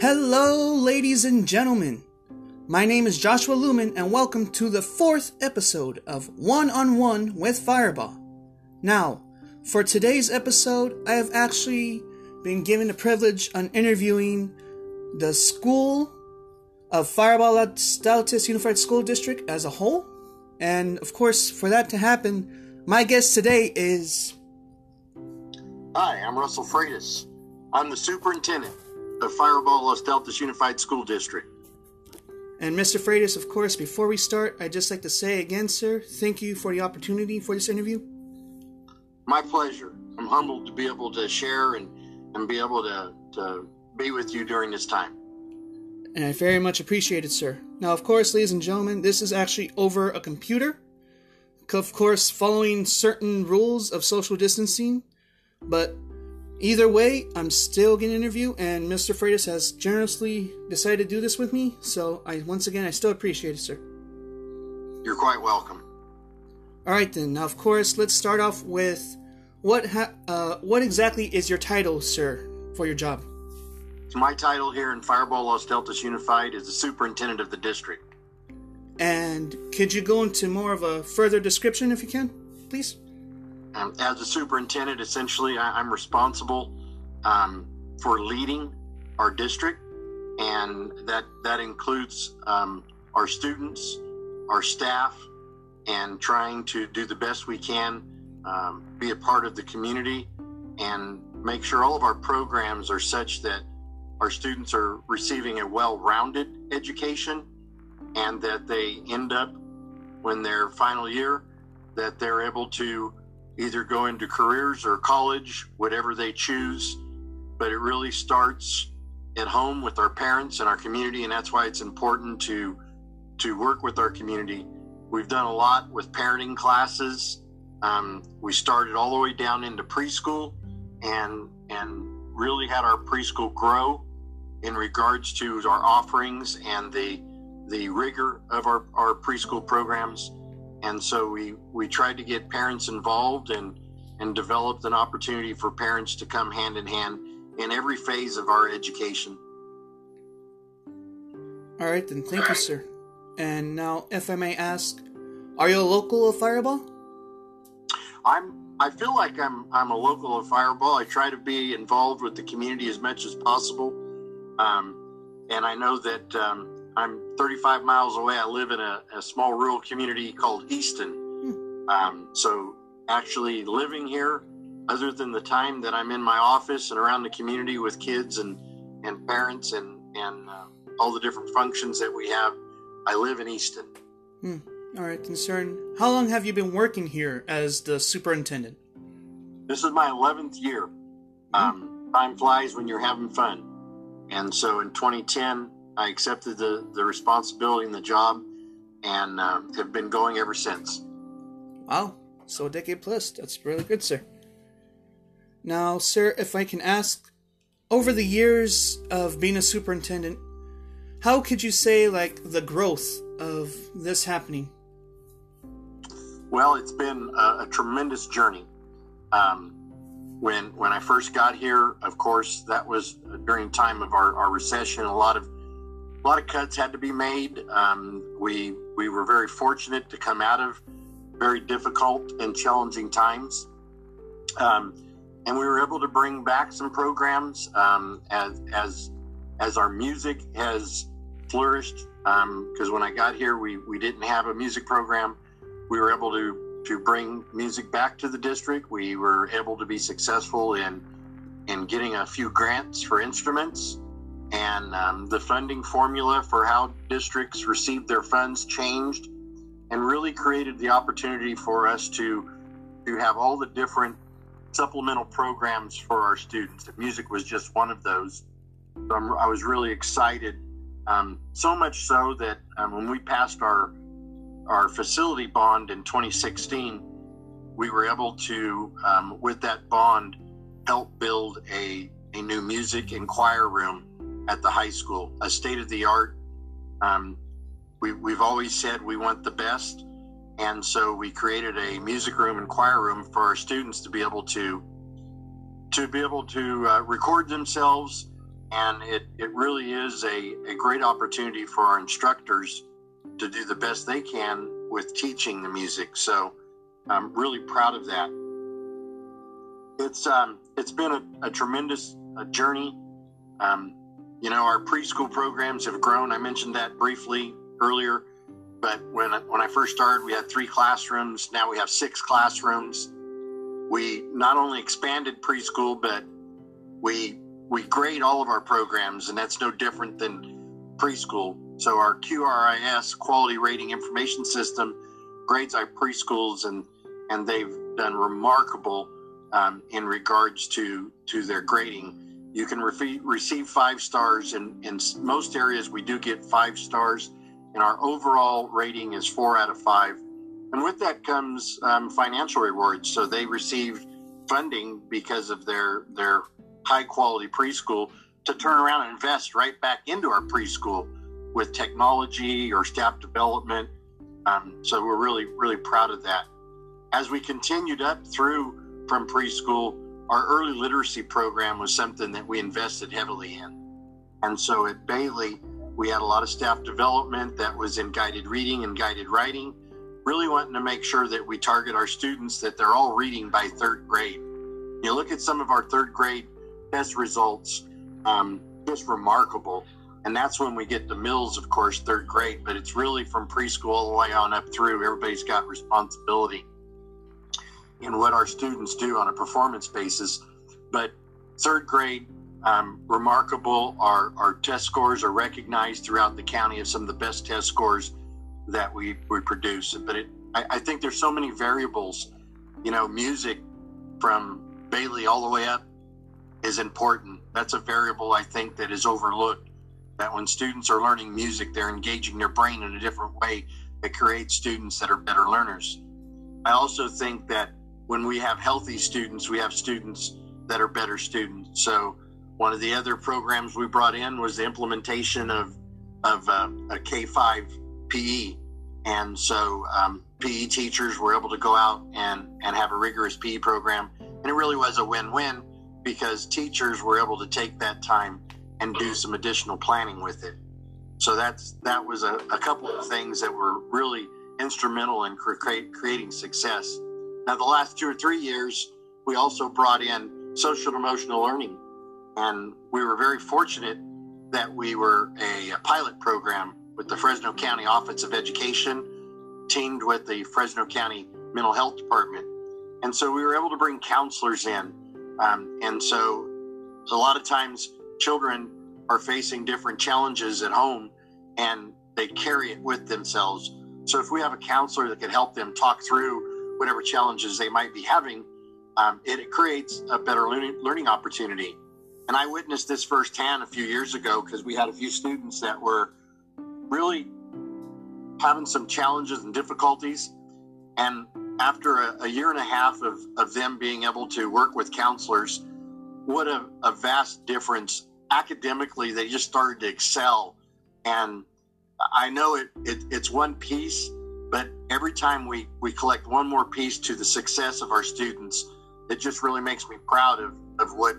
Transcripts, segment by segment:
Hello, ladies and gentlemen. My name is Joshua Lumen, and welcome to the fourth episode of One on One with Firebaugh. Now, for today's episode, I have actually been given the privilege on interviewing the school of Fireball Stoutis Unified School District as a whole. And of course, for that to happen, my guest today is. Hi, I'm Russell Freitas. I'm the superintendent of Firebaugh Las Deltas Unified School District. And Mr. Freitas, of course, before we start, I'd just like to say again, sir, thank you for the opportunity for this interview. My pleasure. I'm humbled to be able to share and, and be able to, to be with you during this time. And I very much appreciate it, sir. Now, of course, ladies and gentlemen, this is actually over a computer. Of course, following certain rules of social distancing. But Either way, I'm still getting an interview, and Mr. Freitas has generously decided to do this with me. So, I once again, I still appreciate it, sir. You're quite welcome. All right, then. Now, of course, let's start off with what ha- uh, what exactly is your title, sir, for your job? My title here in Firebaugh Las Deltas Unified is the superintendent of the district. And could you go into more of a further description, if you can, please? Um, as a superintendent, essentially, I, am responsible um, for leading our district, and that that includes um, our students, our staff, and trying to do the best we can, um, be a part of the community, and make sure all of our programs are such that our students are receiving a well-rounded education, and that they end up when their final year that they're able to either go into careers or college, whatever they choose. But it really starts at home with our parents and our community, and that's why it's important to to work with our community. We've done a lot with parenting classes. Um, we started all the way down into preschool, and and really had our preschool grow in regards to our offerings and the the rigor of our, our preschool programs and so we we tried to get parents involved and and developed an opportunity for parents to come hand in hand in every phase of our education. All right, then. Thank you, sir. And now, if I may ask, are you a local of Firebaugh? I'm. I feel like I'm. I'm a local of Firebaugh. I try to be involved with the community as much as possible, um, and I know that um, I'm 35 miles away. I live in a, a small rural community called Easton. Hmm. Um, so actually living here, other than the time that I'm in my office and around the community with kids and, and parents and, and uh, all the different functions that we have, I live in Easton. Hmm. All right, concern. How long have you been working here as the superintendent? This is my 11th year. Hmm. Um, time flies when you're having fun. And so in 2010, I accepted the, the responsibility and the job and uh, have been going ever since. Wow, so a decade plus. That's really good, sir. Now, sir, if I can ask, over the years of being a superintendent, how could you say, like, the growth of this happening? Well, it's been a, a tremendous journey. Um, when when I first got here, of course, that was during time of our, our recession. A lot of a lot of cuts had to be made. Um, we we were very fortunate to come out of very difficult and challenging times, um, and we were able to bring back some programs um, as as as our music has flourished. Because um, when I got here, we we didn't have a music program. We were able to to bring music back to the district. We were able to be successful in in getting a few grants for instruments and um, the funding formula for how districts received their funds changed and really created the opportunity for us to to have all the different supplemental programs for our students. Music was just one of those. So i was really excited, um, so much so that um, when we passed our our facility bond in 2016, we were able to, um, with that bond, help build a, a new music and choir room at the high school, a state of the art. Um, we, we've always said we want the best. And so we created a music room and choir room for our students to be able to to be able to uh, record themselves And it, it really is a, a great opportunity for our instructors to do the best they can with teaching the music. So I'm really proud of that. It's um, it's been a, a tremendous a journey. Um, you know, our preschool programs have grown. I mentioned that briefly earlier. But when when I first started, we had three classrooms. Now we have six classrooms. We not only expanded preschool, but we we grade all of our programs, and that's no different than preschool. So our QRIS quality rating information system grades our preschools, and and they've done remarkable um, in regards to to their grading. You can re- receive five stars, and in most areas we do get five stars and our overall rating is four out of five. And with that comes um, financial rewards. So they received funding because of their their high quality preschool to turn around and invest right back into our preschool with technology or staff development. Um, so we're really really proud of that. As we continued up through from preschool, our early literacy program was something that we invested heavily in. And so at Bailey, we had a lot of staff development that was in guided reading and guided writing, really wanting to make sure that we target our students that they're all reading by third grade. You look at some of our third grade test results, um, just remarkable. And that's when we get the Mills, of course, third grade, but it's really from preschool all the way on up through. Everybody's got responsibility in what our students do on a performance basis. But third grade, um, remarkable. Our, our test scores are recognized throughout the county as some of the best test scores that we, we produce. But it, I, I think there's so many variables. You know, music from Bailey all the way up is important. That's a variable I think that is overlooked. That when students are learning music, they're engaging their brain in a different way that creates students that are better learners. I also think that when we have healthy students, we have students that are better students. So one of the other programs we brought in was the implementation of of uh, a K five PE, and so um, PE teachers were able to go out and and have a rigorous PE program, and it really was a win win because teachers were able to take that time and do some additional planning with it. So that's that was a, a couple of things that were really instrumental in cre- creating success. Now, the last two or three years, we also brought in social and emotional learning and we were very fortunate that we were a, a pilot program with the Fresno County Office of Education, teamed with the Fresno County Mental Health Department. And so we were able to bring counselors in. Um, and so a lot of times children are facing different challenges at home and they carry it with themselves. So if we have a counselor that can help them talk through whatever challenges they might be having, um, it, creates a better learning, learning opportunity. And I witnessed this firsthand a few years ago because we had a few students that were really having some challenges and difficulties. And after a, a year and a half of, of them being able to work with counselors, what a, a vast difference academically. They just started to excel. And I know it, it it's one piece, every time we, we collect one more piece to the success of our students, it just really makes me proud of, of what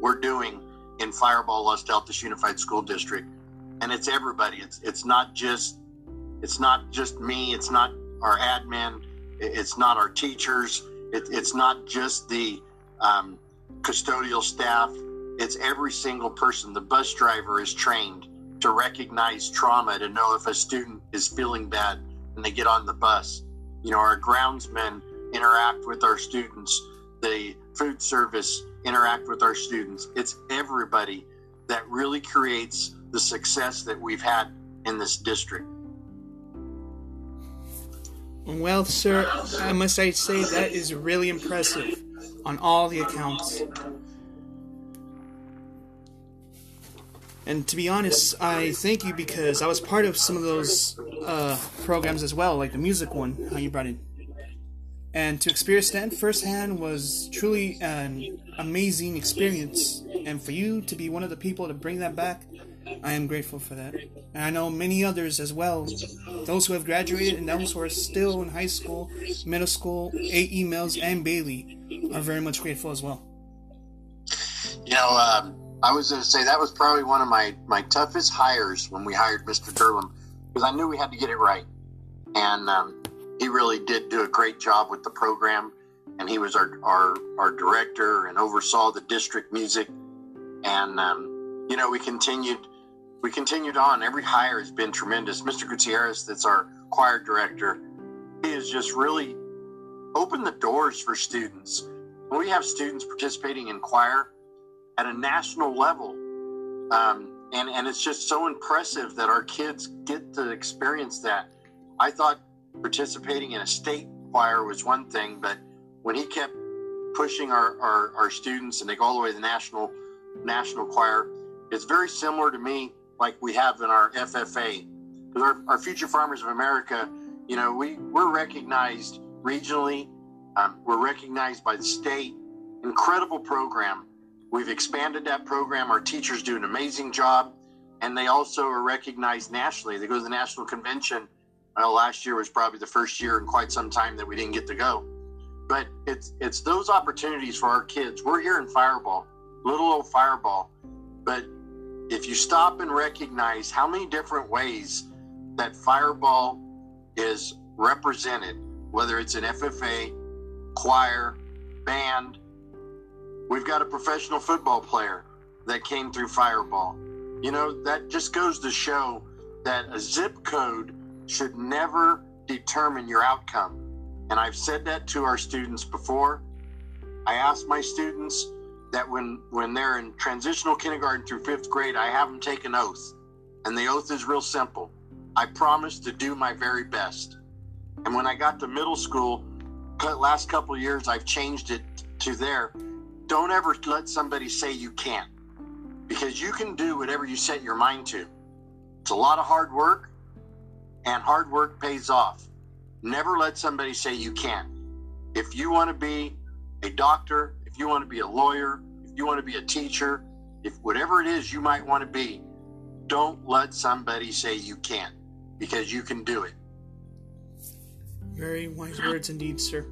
we're doing in Firebaugh Las Deltas Unified School District, and it's everybody. It's it's not just it's not just me. It's not our admin. It's not our teachers. It, it's not just the um, custodial staff. It's every single person. The bus driver is trained to recognize trauma to know if a student is feeling bad when they get on the bus. You know, our groundsmen interact with our students. The food service interact with our students. It's everybody that really creates the success that we've had in this district. Well, sir, I must say that is really impressive on all the accounts. And to be honest, I thank you because I was part of some of those uh, programs as well, like the music one, how you brought it and to experience that firsthand was truly an amazing experience. And for you to be one of the people to bring that back, I am grateful for that. And I know many others as well, those who have graduated and those who are still in high school, middle school, AE Mills, and Bailey, are very much grateful as well. You know, um, I was going to say that was probably one of my, my toughest hires when we hired Mr. Durlam because I knew we had to get it right. And um, he really did do a great job with the program. And he was our, our, our director and oversaw the district music. And, um, you know, we continued we continued on. Every hire has been tremendous. Mr. Gutierrez, that's our choir director, he has just really opened the doors for students. When we have students participating in choir at a national level, um, and, and it's just so impressive that our kids get to experience that. I thought participating in a state choir was one thing, but when he kept pushing our, our, our students and they go all the way to the national national choir, it's very similar to me like we have in our FFA. Our, our Future Farmers of America, you know, we, we're recognized regionally, um, we're recognized by the state. Incredible program. We've expanded that program. Our teachers do an amazing job, and they also are recognized nationally. They go to the national convention. Well, last year was probably the first year in quite some time that we didn't get to go. But it's it's those opportunities for our kids. We're here in Firebaugh, little old Firebaugh. but if you stop and recognize how many different ways that Firebaugh is represented, whether it's an FFA, choir, band, we've got a professional football player that came through Firebaugh. You know, that just goes to show that a zip code should never determine your outcome. And I've said that to our students before. I ask my students, that when when they're in transitional kindergarten through fifth grade, I have them take an oath, and the oath is real simple. I promise to do my very best. And when I got to middle school, last couple years, I've changed it to there. Don't ever let somebody say you can't, because you can do whatever you set your mind to. It's a lot of hard work, and hard work pays off. Never let somebody say you can't. If you want to be a doctor, if you want to be a lawyer, if you want to be a teacher, if whatever it is you might want to be, don't let somebody say you can't because you can do it. Very wise words indeed, sir.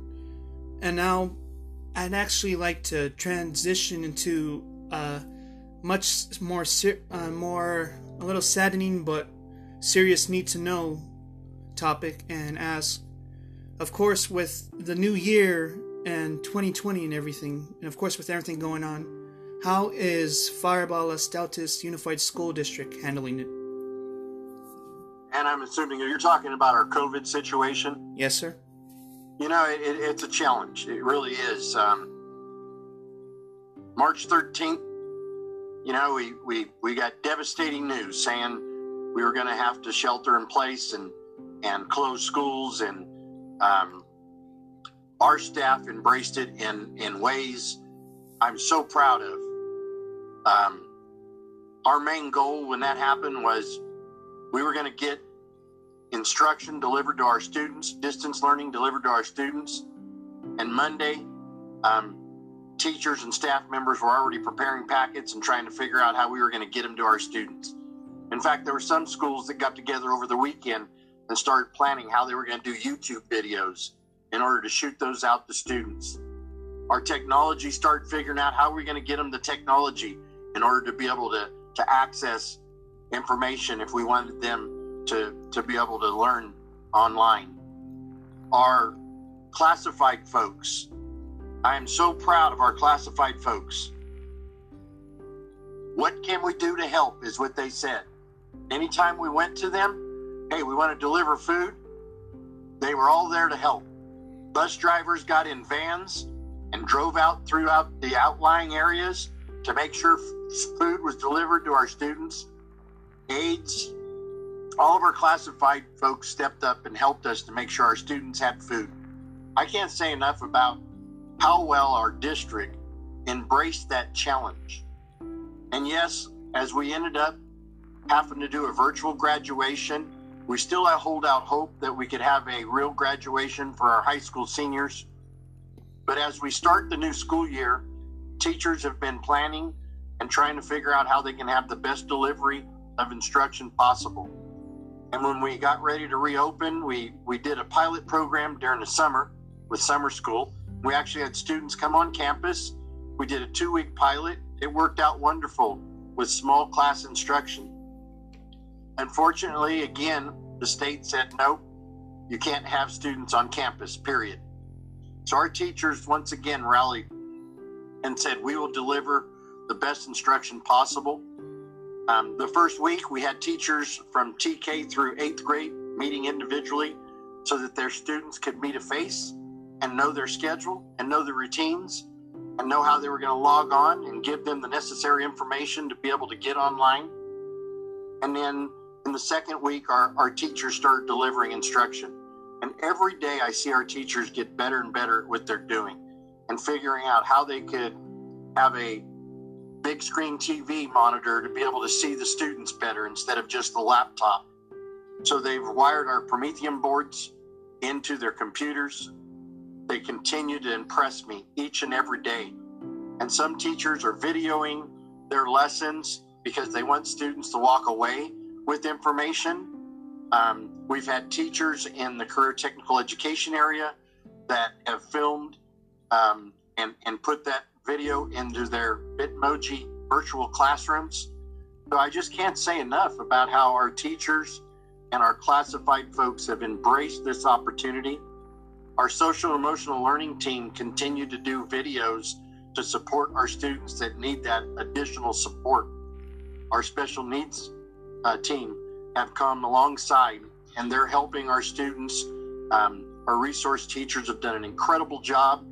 And now I'd actually like to transition into a much more, uh, more, a little saddening but serious need to know topic and ask, of course, with the new year and 2020 and everything, and of course with everything going on, how is Firebaugh Las Deltas Unified School District handling it? And I'm assuming you're talking about our COVID situation. Yes, sir. You know, it, it, it's a challenge. It really is. Um, March 13th, you know, we, we, we got devastating news saying we were going to have to shelter in place and, and close schools and um, our staff embraced it in, in ways I'm so proud of. Um, our main goal when that happened was we were going to get instruction delivered to our students, distance learning delivered to our students. And Monday, um, teachers and staff members were already preparing packets and trying to figure out how we were going to get them to our students. In fact, there were some schools that got together over the weekend and started planning how they were going to do YouTube videos in order to shoot those out to students. Our technology started figuring out how we're going to get them the technology in order to be able to, to access information if we wanted them to, to be able to learn online. Our classified folks, I am so proud of our classified folks. What can we do to help is what they said. Anytime we went to them, hey, we want to deliver food, they were all there to help. Bus drivers got in vans and drove out throughout the outlying areas to make sure food was delivered to our students. Aides, all of our classified folks stepped up and helped us to make sure our students had food. I can't say enough about how well our district embraced that challenge. And yes, as we ended up having to do a virtual graduation, we still hold out hope that we could have a real graduation for our high school seniors. But as we start the new school year, teachers have been planning and trying to figure out how they can have the best delivery of instruction possible. And when we got ready to reopen, we, we did a pilot program during the summer with summer school. We actually had students come on campus. We did a two week pilot. it worked out wonderful with small class instruction. Unfortunately, again, the state said, nope, you can't have students on campus, period. So our teachers once again rallied and said, we will deliver the best instruction possible. Um, the first week, we had teachers from TK through eighth grade meeting individually so that their students could meet a face and know their schedule and know the routines and know how they were going to log on and give them the necessary information to be able to get online. And then in the second week, our, our teachers started delivering instruction. And every day I see our teachers get better and better at what they're doing and figuring out how they could have a big screen TV monitor to be able to see the students better instead of just the laptop. So they've wired our Promethean boards into their computers. They continue to impress me each and every day. And some teachers are videoing their lessons because they want students to walk away with information. Um, we've had teachers in the career technical education area that have filmed um, and, and put that video into their Bitmoji virtual classrooms. So I just can't say enough about how our teachers and our classified folks have embraced this opportunity. Our social emotional learning team continue to do videos to support our students that need that additional support. Our special needs uh, team have come alongside and they're helping our students. Um, our resource teachers have done an incredible job.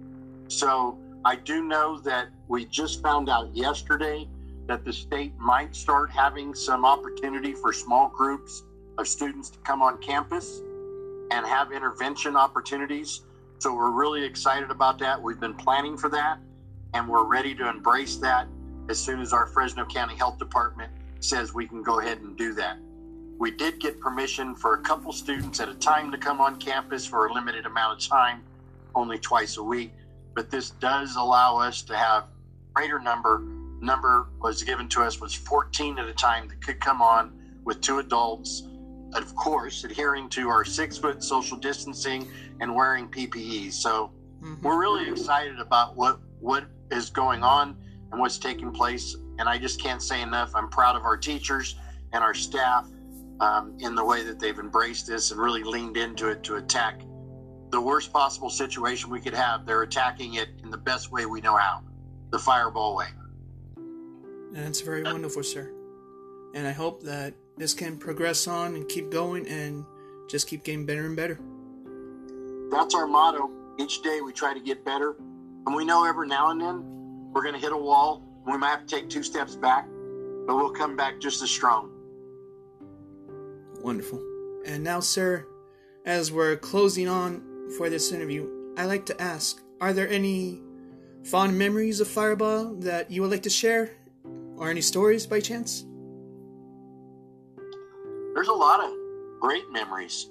So I do know that we just found out yesterday that the state might start having some opportunity for small groups of students to come on campus and have intervention opportunities. So we're really excited about that. We've been planning for that and we're ready to embrace that as soon as our Fresno County Health Department says we can go ahead and do that. We did get permission for a couple students at a time to come on campus for a limited amount of time, only twice a week but this does allow us to have greater number. Number was given to us was 14 at a time that could come on with two adults, of course, adhering to our six foot social distancing and wearing PPE. So mm-hmm. we're really excited about what what is going on and what's taking place. And I just can't say enough. I'm proud of our teachers and our staff um, in the way that they've embraced this and really leaned into it to attack the worst possible situation we could have. They're attacking it in the best way we know how, the Firebaugh way. That's very wonderful, sir. And I hope that this can progress on and keep going and just keep getting better and better. That's our motto. Each day we try to get better. And we know every now and then we're going to hit a wall. We might have to take two steps back, but we'll come back just as strong. Wonderful. And now, sir, as we're closing on for this interview, I like to ask Are there any fond memories of Firebaugh that you would like to share? Or any stories by chance? There's a lot of great memories.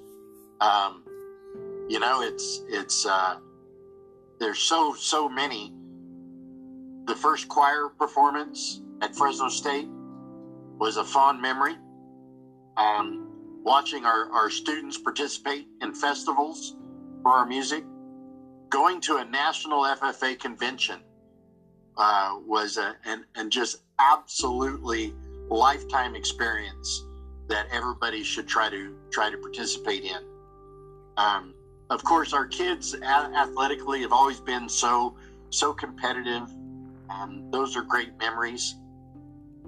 Um, you know, it's, it's, uh, there's so, so many. The first choir performance at Fresno State was a fond memory. Um, watching our, our students participate in festivals for our music. Going to a national FFA convention uh, was a, an, and just absolutely lifetime experience that everybody should try to try to participate in. Um, of course, our kids athletically have always been so so competitive. Um, those are great memories.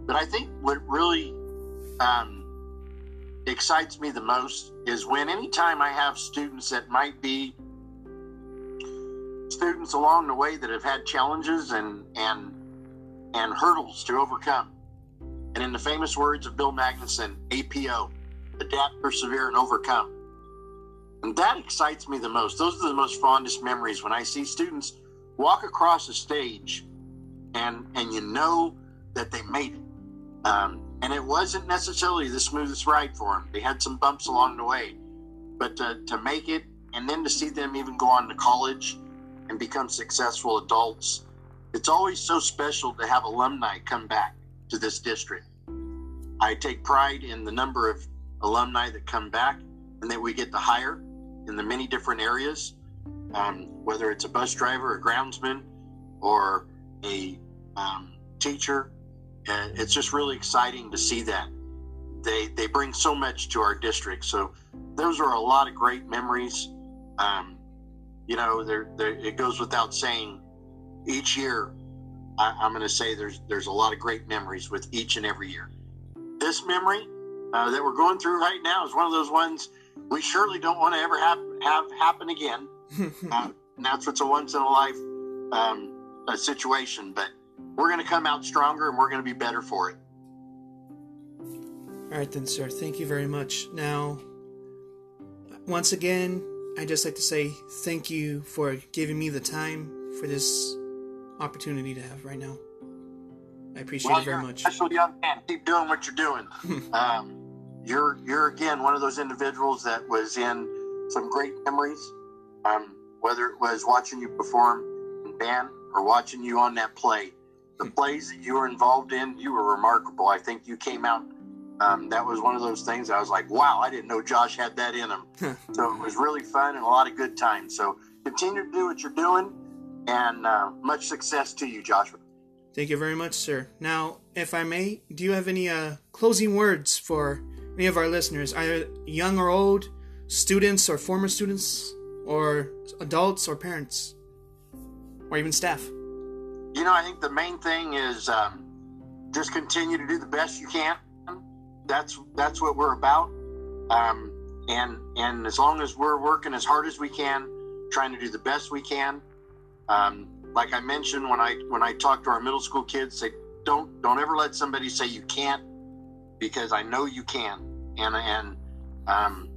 But I think what really um, excites me the most is when anytime I have students that might be students along the way that have had challenges and and and hurdles to overcome. And in the famous words of Bill Magnuson, APO, adapt, persevere, and overcome. And that excites me the most. Those are the most fondest memories when I see students walk across a stage and and you know that they made it. Um, and it wasn't necessarily the smoothest ride for them. They had some bumps along the way, but to, to make it and then to see them even go on to college and become successful adults, it's always so special to have alumni come back to this district. I take pride in the number of alumni that come back and that we get to hire in the many different areas, um, whether it's a bus driver, a groundsman, or a um, teacher. And it's just really exciting to see that. They, they bring so much to our district. So those are a lot of great memories. Um, you know, there, it goes without saying each year, I, am going to say there's, there's a lot of great memories with each and every year. This memory uh, that we're going through right now is one of those ones we surely don't want to ever have, have happen again. uh, and that's what's a once in a life um, a situation, but we're going to come out stronger and we're going to be better for it. All right, then, sir. Thank you very much. Now, once again, I'd just like to say thank you for giving me the time for this opportunity to have right now. I appreciate well, it very much. Special young man, keep doing what you're doing. um, you're you're again one of those individuals that was in some great memories. Um, whether it was watching you perform in band or watching you on that play, the plays that you were involved in, you were remarkable. I think you came out. Um, that was one of those things I was like, wow, I didn't know Josh had that in him. so it was really fun and a lot of good times. So continue to do what you're doing and uh, much success to you, Joshua. Thank you very much, sir. Now, if I may, do you have any uh, closing words for any of our listeners, either young or old, students or former students, or adults or parents, or even staff? You know, I think the main thing is um, just continue to do the best you can. That's that's what we're about. Um, and and as long as we're working as hard as we can, trying to do the best we can. Um, like I mentioned when I when I talk to our middle school kids, say don't don't ever let somebody say you can't because I know you can. And and um,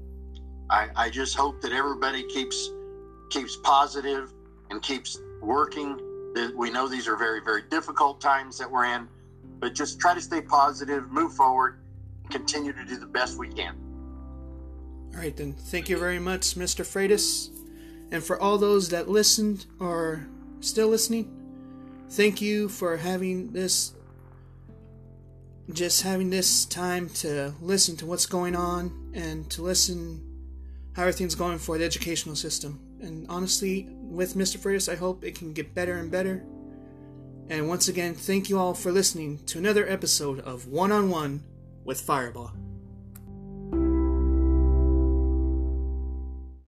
I, I just hope that everybody keeps keeps positive and keeps working. We know these are very very difficult times that we're in, but just try to stay positive, move forward, and continue to do the best we can. All right, then. Thank you very much, Mr. Freitas. And for all those that listened or still listening, thank you for having this just having this time to listen to what's going on and to listen how everything's going for the educational system. And honestly, with Mr. Freitas, I hope it can get better and better. And once again, thank you all for listening to another episode of One on One with Firebaugh.